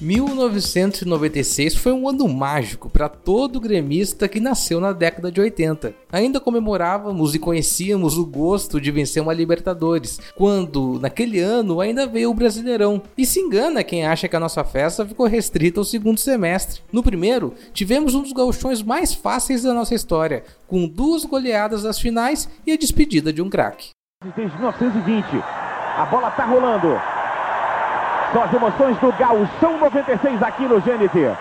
1996 foi um ano mágico para todo gremista que nasceu na década de 80. Ainda comemorávamos e conhecíamos o gosto de vencer uma Libertadores, quando naquele ano ainda veio o Brasileirão. E se engana quem acha que a nossa festa ficou restrita ao segundo semestre. No primeiro, tivemos um dos gauchões mais fáceis da nossa história, com duas goleadas das finais e a despedida de um craque. Desde 1920, a bola tá rolando. São as emoções do Gauchão 96 aqui no GNT.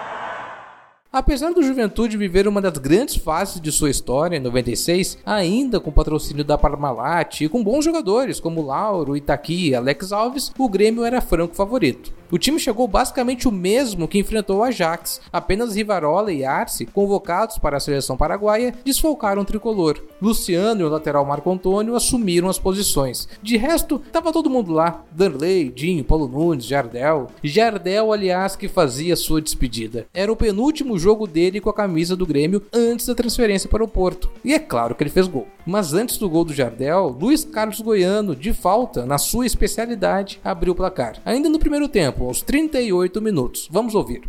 Apesar do Juventude viver uma das grandes fases de sua história em 96, ainda com patrocínio da Parmalat e com bons jogadores como Lauro, Itaqui e Alex Alves, o Grêmio era franco favorito. O time chegou basicamente o mesmo que enfrentou o Ajax. Apenas Rivarola e Arce, convocados para a seleção paraguaia, desfalcaram o tricolor. Luciano e o lateral Marco Antônio assumiram as posições. De resto, estava todo mundo lá: Danley, Dinho, Paulo Nunes, Jardel. Jardel, aliás, que fazia sua despedida. Era o penúltimo jogo dele com a camisa do Grêmio antes da transferência para o Porto. E é claro que ele fez gol. Mas antes do gol do Jardel, Luiz Carlos Goiano, de falta, na sua especialidade, abriu o placar. Ainda no primeiro tempo, tempo, aos 38 minutos. Vamos ouvir.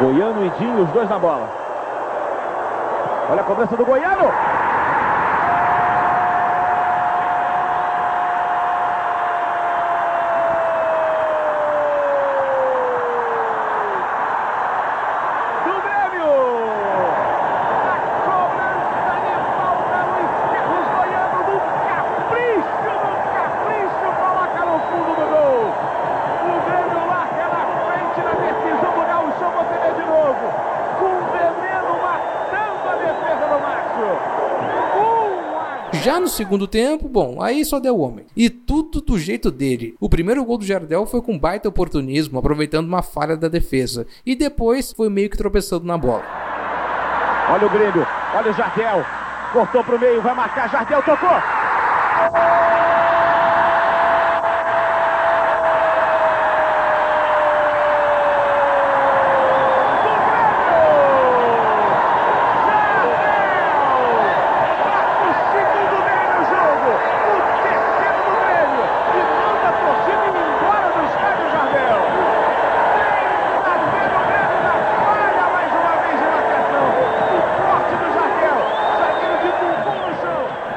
Goiano e Dinho, os dois na bola. Olha a cobrança do Goiano. Já no segundo tempo, bom, aí só deu homem. E tudo do jeito dele. O primeiro gol do Jardel foi com baita oportunismo, aproveitando uma falha da defesa. E depois foi meio que tropeçando na bola. Olha o Grêmio, olha o Jardel. Cortou pro meio, vai marcar, Jardel tocou.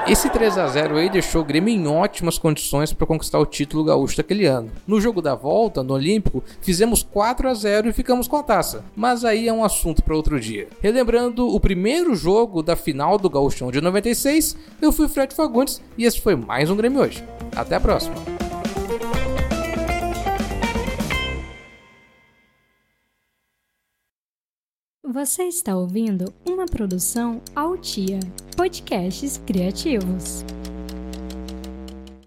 Esse 3 a 0 aí deixou o Grêmio em ótimas condições para conquistar o título gaúcho daquele ano. No jogo da volta, no Olímpico, fizemos 4 a 0 e ficamos com a taça. Mas aí é um assunto para outro dia. Relembrando o primeiro jogo da final do Gaúchão de 96, eu fui Fred Fagundes e esse foi mais um Grêmio hoje. Até a próxima. Você está ouvindo uma produção Altia Podcasts Criativos.